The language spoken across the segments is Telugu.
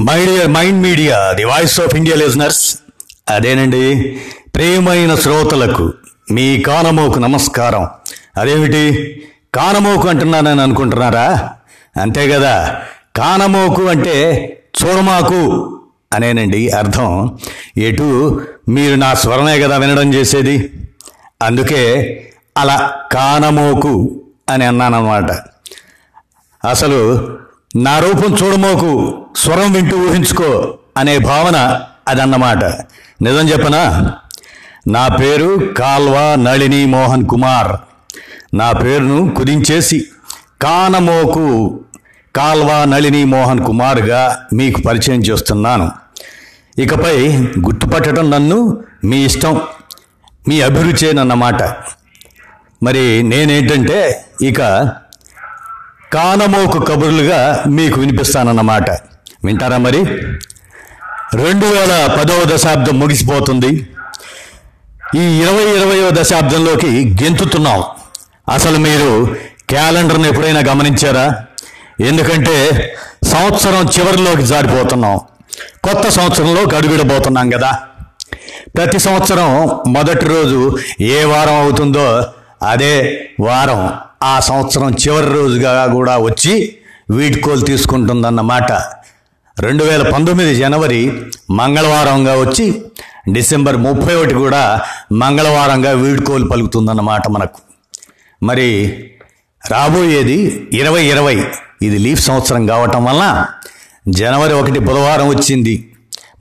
My dear mind media the voice of India listeners అదేనండి ప్రియమైన శ్రోతలకు మీ కానమోకు నమస్కారం. అదేమిటి? కానమోకు అంటున్నానని అనుకుంటున్నారా? అంతే కదా కానమోకు అంటే చూడమాకు అనేనండి అర్థం. ఎటు మీరు నా స్వరమే కదా వినడం చేసేది? అందుకే అలా కానమోకు అని అన్నానన్నమాట. అసలు నా రూపం చూడమోకు స్వరం వింటూ ఊహించుకో అనే భావన అదన్నమాట. నిజం చెప్పనా? నా పేరు కాల్వా నళిని మోహన్ కుమార్. నా పేరును కుదించేసి కానమోకు కాల్వా నళిని మోహన్ కుమార్గా మీకు పరిచయం చేస్తున్నాను. ఇకపై గుర్తుపట్టడం నన్ను మీ ఇష్టం మీ అభిరుచేనన్నమాట మరి నేనేంటంటే ఇక కానమోకు కబుర్లుగా మీకు వినిపిస్తానన్నమాట. వింటారా మరి? రెండు వేల పదవ దశాబ్దం ముగిసిపోతుంది. ఈ ఇరవై ఇరవయో దశాబ్దంలోకి గెంతుతున్నాం. అసలు మీరు క్యాలెండర్ని ఎప్పుడైనా గమనించారా? ఎందుకంటే సంవత్సరం చివరిలోకి జారిపోతున్నాం. కొత్త సంవత్సరంలో గడుగుడబోతున్నాం కదా. ప్రతి సంవత్సరం మొదటి రోజు ఏ వారం అవుతుందో అదే వారం. ఆ సంవత్సరం చివరి రోజుగా కూడా వచ్చి వీడ్కోలు తీసుకుంటుందన్నమాట. రెండు వేల పంతొమ్మిది జనవరి మంగళవారంగా వచ్చి డిసెంబర్ ముప్పై ఒకటి కూడా మంగళవారంగా వీడ్కోలు పలుకుతుందన్నమాట మనకు. మరి రాబోయేది ఇరవై ఇరవై. ఇది లీఫ్ సంవత్సరం కావటం వలన జనవరి ఒకటి బుధవారం వచ్చింది.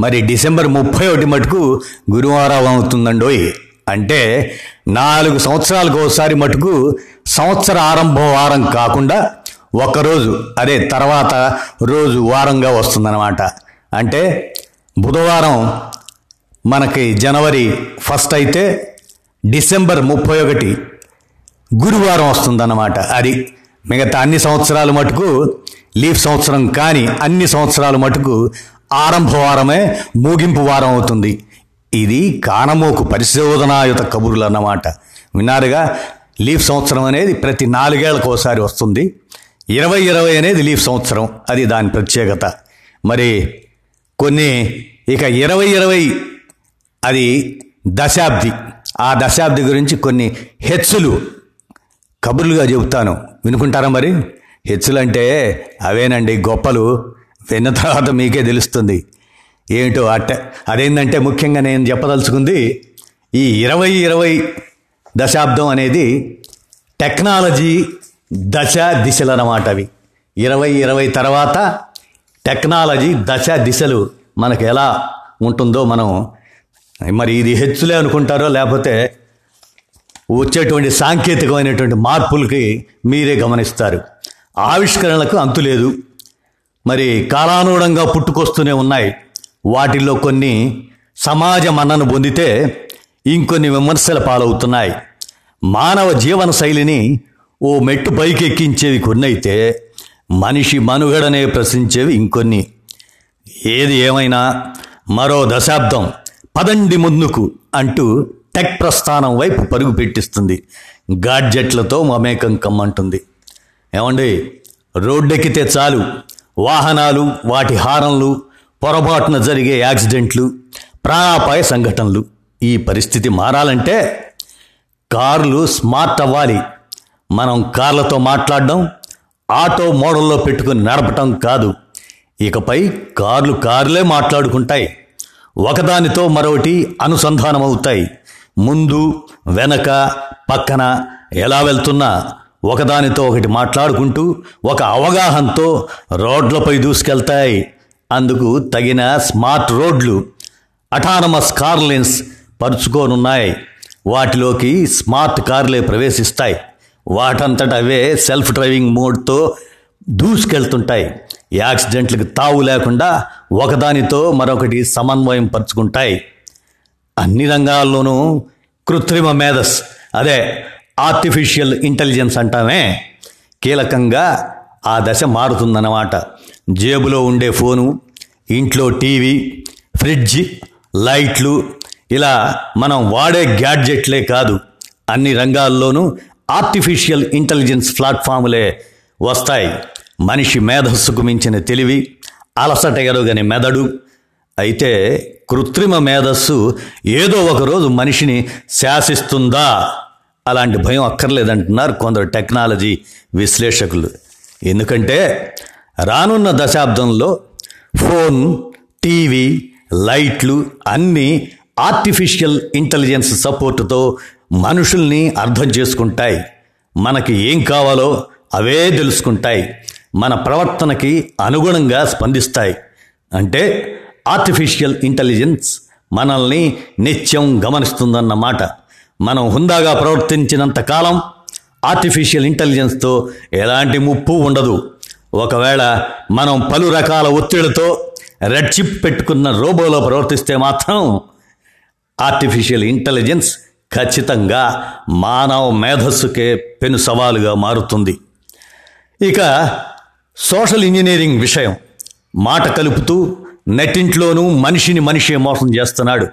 మరి డిసెంబర్ ముప్పై ఒకటి మటుకు గురువారం అవుతుందండోయ్. అంటే నాలుగు సంవత్సరాలకు ఒకసారి మటుకు సంవత్సర ఆరంభ వారం కాకుండా ఒక్కరోజు అదే తర్వాత రోజు వారంగా వస్తుందన్నమాట. అంటే బుధవారం మనకి జనవరి ఫస్ట్ అయితే డిసెంబర్ ముప్పై ఒకటి గురువారం వస్తుందన్నమాట అది. మిగతా అన్ని సంవత్సరాలు మటుకు లీఫ్ సంవత్సరం కానీ అన్ని సంవత్సరాలు మటుకు ఆరంభ వారమే ముగింపు వారం అవుతుంది. ఇది కానమోకు పరిశోధనాయుత కబుర్లు అన్నమాట. విన్నారుగా లీఫ్ సంవత్సరం అనేది ప్రతి నాలుగేళ్ళకు ఒకసారి వస్తుంది. ఇరవై ఇరవై అనేది లీఫ్ సంవత్సరం. అది దాని ప్రత్యేకత. మరి కొన్ని ఇక ఇరవై ఇరవై అది దశాబ్ది. ఆ దశాబ్ది గురించి కొన్ని హెచ్చులు కబుర్లుగా చెబుతాను. వినుకుంటారా మరి? హెచ్చులు అంటే అవేనండి గొప్పలు. విన్న తర్వాత మీకే తెలుస్తుంది. ఏమిటో అట్ట అదేంటంటే ముఖ్యంగా నేను చెప్పదలుచుకుంది ఈ ఇరవై ఇరవై దశాబ్దం అనేది టెక్నాలజీ దశ దిశలు అన్నమాట అవి. ఇరవై ఇరవై తర్వాత టెక్నాలజీ దశ దిశలు మనకు ఎలా ఉంటుందో మనం మరి ఇది హెచ్చులే అనుకుంటారో లేకపోతే వచ్చేటువంటి సాంకేతికమైనటువంటి మార్పులకి మీరే గమనిస్తారు. ఆవిష్కరణలకు అంతు లేదు. మరి కాలానుగుణంగా పుట్టుకొస్తూనే ఉన్నాయి. వాటిల్లో కొన్ని సమాజ మన్నను పొందితే ఇంకొన్ని విమర్శల పాలవుతున్నాయి. మానవ జీవన శైలిని ఓ మెట్టు పైకెక్కించేవి కొన్నైతే మనిషి మనుగడనే ప్రశ్నించేవి ఇంకొన్ని. ఏది ఏమైనా మరో దశాబ్దం పదండి ముందుకు అంటూ టెక్ ప్రస్థానం వైపు పరుగు పెట్టిస్తుంది. గాడ్జెట్లతో మమేకం కమ్మంటుంది. ఏమండి? రోడ్డెక్కితే చాలు. వాహనాలు వాటి హారన్లు పొరపాటున జరిగే యాక్సిడెంట్లు ప్రాణాపాయ సంఘటనలు. ఈ పరిస్థితి మారాలంటే కార్లు స్మార్ట్ అవ్వాలి. మనం కార్లతో మాట్లాడడం ఆటో మోడల్లో పెట్టుకుని నడపటం కాదు. ఇకపై కార్లు కార్లే మాట్లాడుకుంటాయి. ఒకదానితో మరొకటి అనుసంధానమవుతాయి. ముందు వెనక పక్కన ఎలా వెళ్తున్నా ఒకదానితో ఒకటి మాట్లాడుకుంటూ ఒక అవగాహనతో రోడ్లపై దూసుకెళ్తాయి. అందుకు తగిన స్మార్ట్ రోడ్లు అటానమస్ కార్ లెన్స్ పరుచుకోనున్నాయి. వాటిలోకి స్మార్ట్ కార్లే ప్రవేశిస్తాయి. వాటంతట అవే సెల్ఫ్ డ్రైవింగ్ మోడ్తో దూసుకెళ్తుంటాయి. యాక్సిడెంట్లకు తావు లేకుండా ఒకదానితో మరొకటి సమన్వయం పరుచుకుంటాయి. అన్ని రంగాల్లోనూ కృత్రిమ మేధస్ అదే ఆర్టిఫిషియల్ ఇంటెలిజెన్స్ అంటామే. కీలకంగా ఆ దశ మారుతుందన్నమాట. జేబులో ఉండే ఫోను ఇంట్లో టీవీ ఫ్రిడ్జ్ లైట్లు ఇలా మనం వాడే గ్యాడ్జెట్లే కాదు. అన్ని రంగాల్లోనూ ఆర్టిఫిషియల్ ఇంటెలిజెన్స్ ప్లాట్ఫాములే వస్తాయి. మనిషి మేధస్సుకు మించిన తెలివి అలసట ఎరుగని మెదడు. అయితే కృత్రిమ మేధస్సు ఏదో ఒకరోజు మనిషిని శాసిస్తుందా? అలాంటి భయం అక్కర్లేదంటున్నారు కొందరు టెక్నాలజీ విశ్లేషకులు. ఎందుకంటే రానున్న దశాబ్దంలో ఫోన్ టీవీ లైట్లు అన్నీ ఆర్టిఫిషియల్ ఇంటెలిజెన్స్ సపోర్టుతో మనుషుల్ని అర్థం చేసుకుంటాయి. మనకి ఏం కావాలో అవే తెలుసుకుంటాయి. మన ప్రవర్తనకి అనుగుణంగా స్పందిస్తాయి. అంటే ఆర్టిఫిషియల్ ఇంటెలిజెన్స్ మనల్ని నిత్యం గమనిస్తుందన్నమాట. మనం హుందాగా ప్రవర్తించినంత కాలం ఆర్టిఫిషియల్ ఇంటెలిజెన్స్తో ఎలాంటి ముప్పు ఉండదు. ఒకవేళ మనం పలు రకాల ఒత్తిడితో రెడ్ చిప్ పెట్టుకున్న రోబోలో ప్రవర్తిస్తే మాత్రం ఆర్టిఫిషియల్ ఇంటెలిజెన్స్ ఖచ్చితంగా మానవ మేధస్సుకే పెను సవాలుగా మారుతుంది. ఇక సోషల్ ఇంజనీరింగ్ విషయం. మాట కలుపుతూ నెట్టింట్లోనూ మనిషిని మనిషి మోసం చేస్తున్నాడు.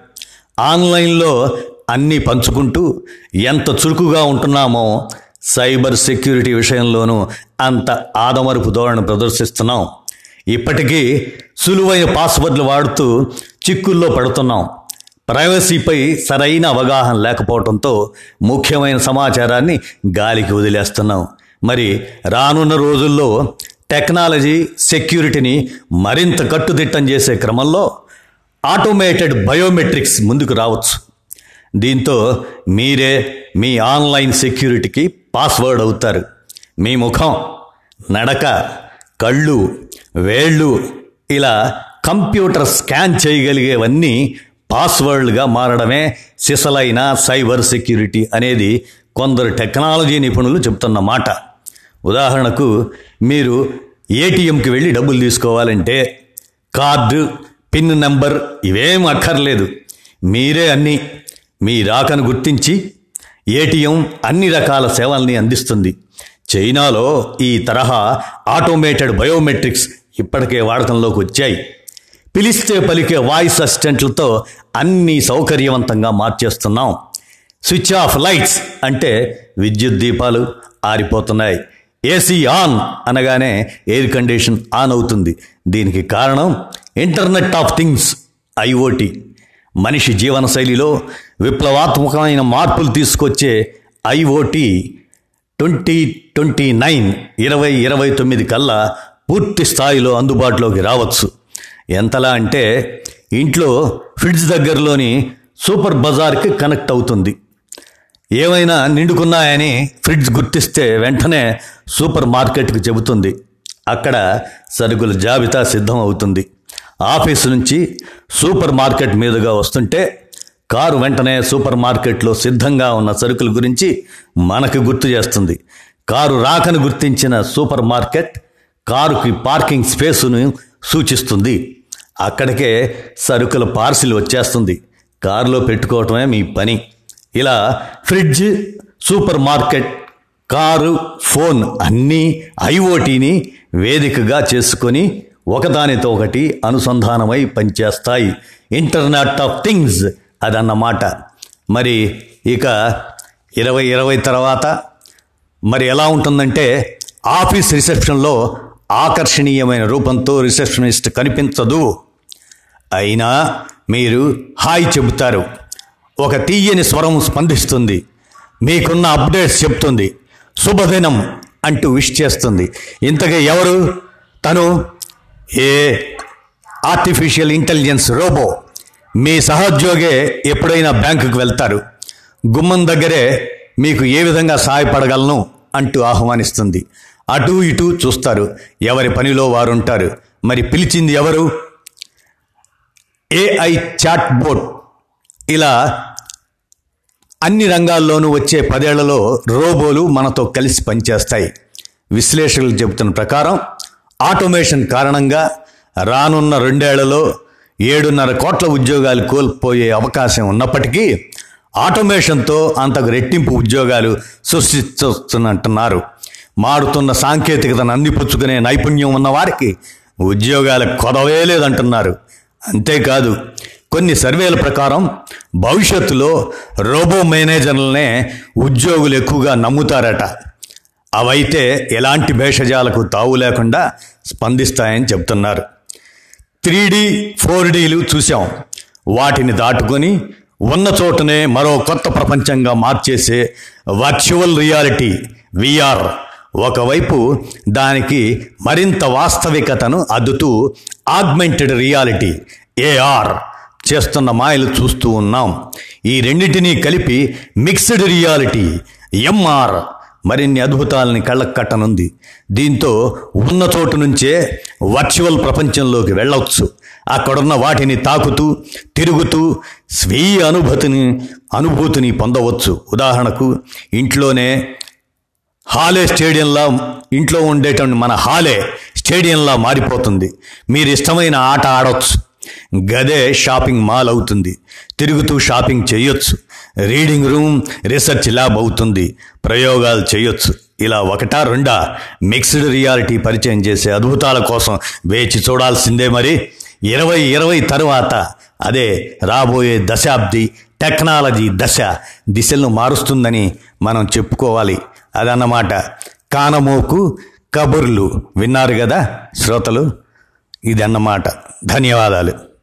ఆన్లైన్లో అన్నీ పంచుకుంటూ ఎంత చురుకుగా ఉంటున్నామో సైబర్ సెక్యూరిటీ విషయంలోనూ అంత ఆదమరుపు ధోరణి ప్రదర్శిస్తున్నాం. ఇప్పటికీ సులువైన పాస్వర్డ్లు వాడుతూ చిక్కుల్లో పడుతున్నాం. ప్రైవసీపై సరైన అవగాహన లేకపోవడంతో ముఖ్యమైన సమాచారాన్ని గాలికి వదిలేస్తున్నాం. మరి రానున్న రోజుల్లో టెక్నాలజీ సెక్యూరిటీని మరింత కట్టుదిట్టం చేసే క్రమంలో ఆటోమేటెడ్ బయోమెట్రిక్స్ ముందుకు రావచ్చు. దీంతో మీరే మీ ఆన్లైన్ సెక్యూరిటీకి పాస్వర్డ్ అవుతారు. మీ ముఖం నడక కళ్ళు వేళ్ళు ఇలా కంప్యూటర్ స్కాన్ చేయగలిగేవన్నీ పాస్వర్డ్గా మారడమే సిసలైన సైబర్ సెక్యూరిటీ అనేది కొందరు టెక్నాలజీ నిపుణులు చెప్తున్న మాట. ఉదాహరణకు మీరు ఏటీఎంకి వెళ్ళి డబ్బులు తీసుకోవాలంటే కార్డు పిన్ నెంబర్ ఇవేం అక్కర్లేదు. మీరే అన్నీ మీ రాకను గుర్తించి ఏటీఎం అన్ని రకాల సేవల్ని అందిస్తుంది. చైనాలో ఈ తరహా ఆటోమేటెడ్ బయోమెట్రిక్స్ ఇప్పటికే వాడకంలోకి వచ్చాయి. పిలిస్తే పలికే వాయిస్ అసిస్టెంట్లతో అన్ని సౌకర్యవంతంగా మార్చేస్తున్నాం. స్విచ్ ఆఫ్ లైట్స్ అంటే విద్యుత్ దీపాలు ఆరిపోతున్నాయి. ఏసీ ఆన్ అనగానే ఎయిర్ కండిషన్ ఆన్ అవుతుంది. దీనికి కారణం ఇంటర్నెట్ ఆఫ్ థింగ్స్ ఐఓటి. మనిషి జీవనశైలిలో విప్లవాత్మకమైన మార్పులు తీసుకొచ్చే ఐఓటి ట్వంటీ ట్వంటీ నైన్ ఇరవై ఇరవై తొమ్మిది కల్లా పూర్తి స్థాయిలో అందుబాటులోకి రావచ్చు. ఎంతలా అంటే ఇంట్లో ఫ్రిడ్జ్ దగ్గరలోని సూపర్ బజార్కి కనెక్ట్ అవుతుంది. ఏమైనా నిండుకున్నాయని ఫ్రిడ్జ్ గుర్తిస్తే వెంటనే సూపర్ మార్కెట్కి చెబుతుంది. అక్కడ సరుకుల జాబితా సిద్ధం అవుతుంది. ఆఫీసు నుంచి సూపర్ మార్కెట్ మీదుగా వస్తుంటే కారు వెంటనే సూపర్ మార్కెట్లో సిద్ధంగా ఉన్న సరుకుల గురించి మనకు గుర్తు చేస్తుంది. కారు రాకను గుర్తించిన సూపర్ మార్కెట్ కారుకి పార్కింగ్ స్పేసును సూచిస్తుంది. అక్కడికే సరుకుల పార్సిల్ వచ్చేస్తుంది. కారులో పెట్టుకోవటమే మీ పని. ఇలా fridge super market car phone అన్నీ ఐఓటీని వేదికగా చేసుకొని ఒకదానితో ఒకటి అనుసంధానమై పనిచేస్తాయి. ఇంటర్నెట్ ఆఫ్ థింగ్స్ అదన్నమాట. మరి ఇక ఇరవై ఇరవై తర్వాత మరి ఎలా ఉంటుందంటే ఆఫీస్ రిసెప్షన్లో ఆకర్షణీయమైన రూపంతో రిసెప్షనిస్ట్ కనిపించదు. అయినా మీరు హాయ్ చెబుతారు. ఒక తీయని స్వరం స్పందిస్తుంది. మీకున్న అప్డేట్స్ చెప్తుంది శుభదినం అంటూ విష్ చేస్తుంది. ఇంతగా ఎవరు? తను? ఏ? Artificial intelligence robot. మీ సహోద్యోగే ఎప్పుడైనా బ్యాంకుకు వెళ్తారు. గుమ్మం దగ్గరే మీకు ఏ విధంగా సహాయపడగలను అంటూ ఆహ్వానిస్తుంది. అటూ ఇటూ చూస్తారు. ఎవరి పనిలో వారు ఉంటారు మరి పిలిచింది ఎవరు? ఏఐ చాట్ బోట్ ఇలా అన్ని రంగాల్లోనూ వచ్చే పదేళ్ళలో రోబోలు మనతో కలిసి పనిచేస్తాయి. విశ్లేషకులు చెబుతున్న ప్రకారం ఆటోమేషన్ కారణంగా రానున్న రెండేళ్ళలో ఏడున్నర కోట్ల ఉద్యోగాలు కోల్పోయే అవకాశం ఉన్నప్పటికీ ఆటోమేషన్తో అంతకు రెట్టింపు ఉద్యోగాలు సృష్టిస్తున్నట్టున్నారు మారుతున్న సాంకేతికతను అందిపుచ్చుకునే నైపుణ్యం ఉన్నవారికి ఉద్యోగాల కొదవే లేదంటున్నారు. అంతేకాదు కొన్ని సర్వేల ప్రకారం భవిష్యత్తులో రోబో మేనేజర్లనే ఉద్యోగులు ఎక్కువగా నమ్ముతారట. అవైతే ఎలాంటి భేషజాలకు తావు లేకుండా స్పందిస్తాయని చెబుతున్నారు త్రీ డి ఫోర్ డీలు చూసాం వాటిని దాటుకొని ఉన్న చోటనే మరో కొత్త ప్రపంచంగా మార్చేసే వర్చువల్ రియాలిటీ విఆర్. ఒకవైపు దానికి మరింత వాస్తవికతను అద్దుతూ ఆగ్మెంటెడ్ రియాలిటీ ఏఆర్ చేస్తున్న మాయలు చూస్తూ ఉన్నాం. ఈ రెండింటినీ కలిపి మిక్స్డ్ రియాలిటీ ఎంఆర్ మరిన్ని అద్భుతాలని కళ్ళకు కట్టనుంది దీంతో ఉన్న చోటు నుంచే వర్చువల్ ప్రపంచంలోకి వెళ్ళవచ్చు. అక్కడున్న వాటిని తాకుతూ తిరుగుతూ స్వీయ అనుభూతిని అనుభూతిని పొందవచ్చు. ఉదాహరణకు ఇంట్లోనే హాలే స్టేడియంలా ఇంట్లో ఉండేటువంటి మన హాలే స్టేడియంలా మారిపోతుంది. మీరు ఇష్టమైన ఆట ఆడవచ్చు గదే షాపింగ్ మాల్ అవుతుంది. తిరుగుతూ షాపింగ్ చేయొచ్చు. రీడింగ్ రూమ్ రీసెర్చ్ ల్యాబ్ అవుతుంది. ప్రయోగాలు చేయొచ్చు. ఇలా ఒకటా రెండా మిక్స్డ్ రియాలిటీ పరిచయం చేసే అద్భుతాల కోసం వేచి చూడాల్సిందే మరి. ఇరవై ఇరవై తరువాత అదే రాబోయే దశాబ్ది టెక్నాలజీ దశ దిశలను మారుస్తుందని మనం చెప్పుకోవాలి. అదన్నమాట. కానమోకు కబుర్లు. విన్నారు కదా శ్రోతలు? ఇదన్నమాట. ధన్యవాదాలు.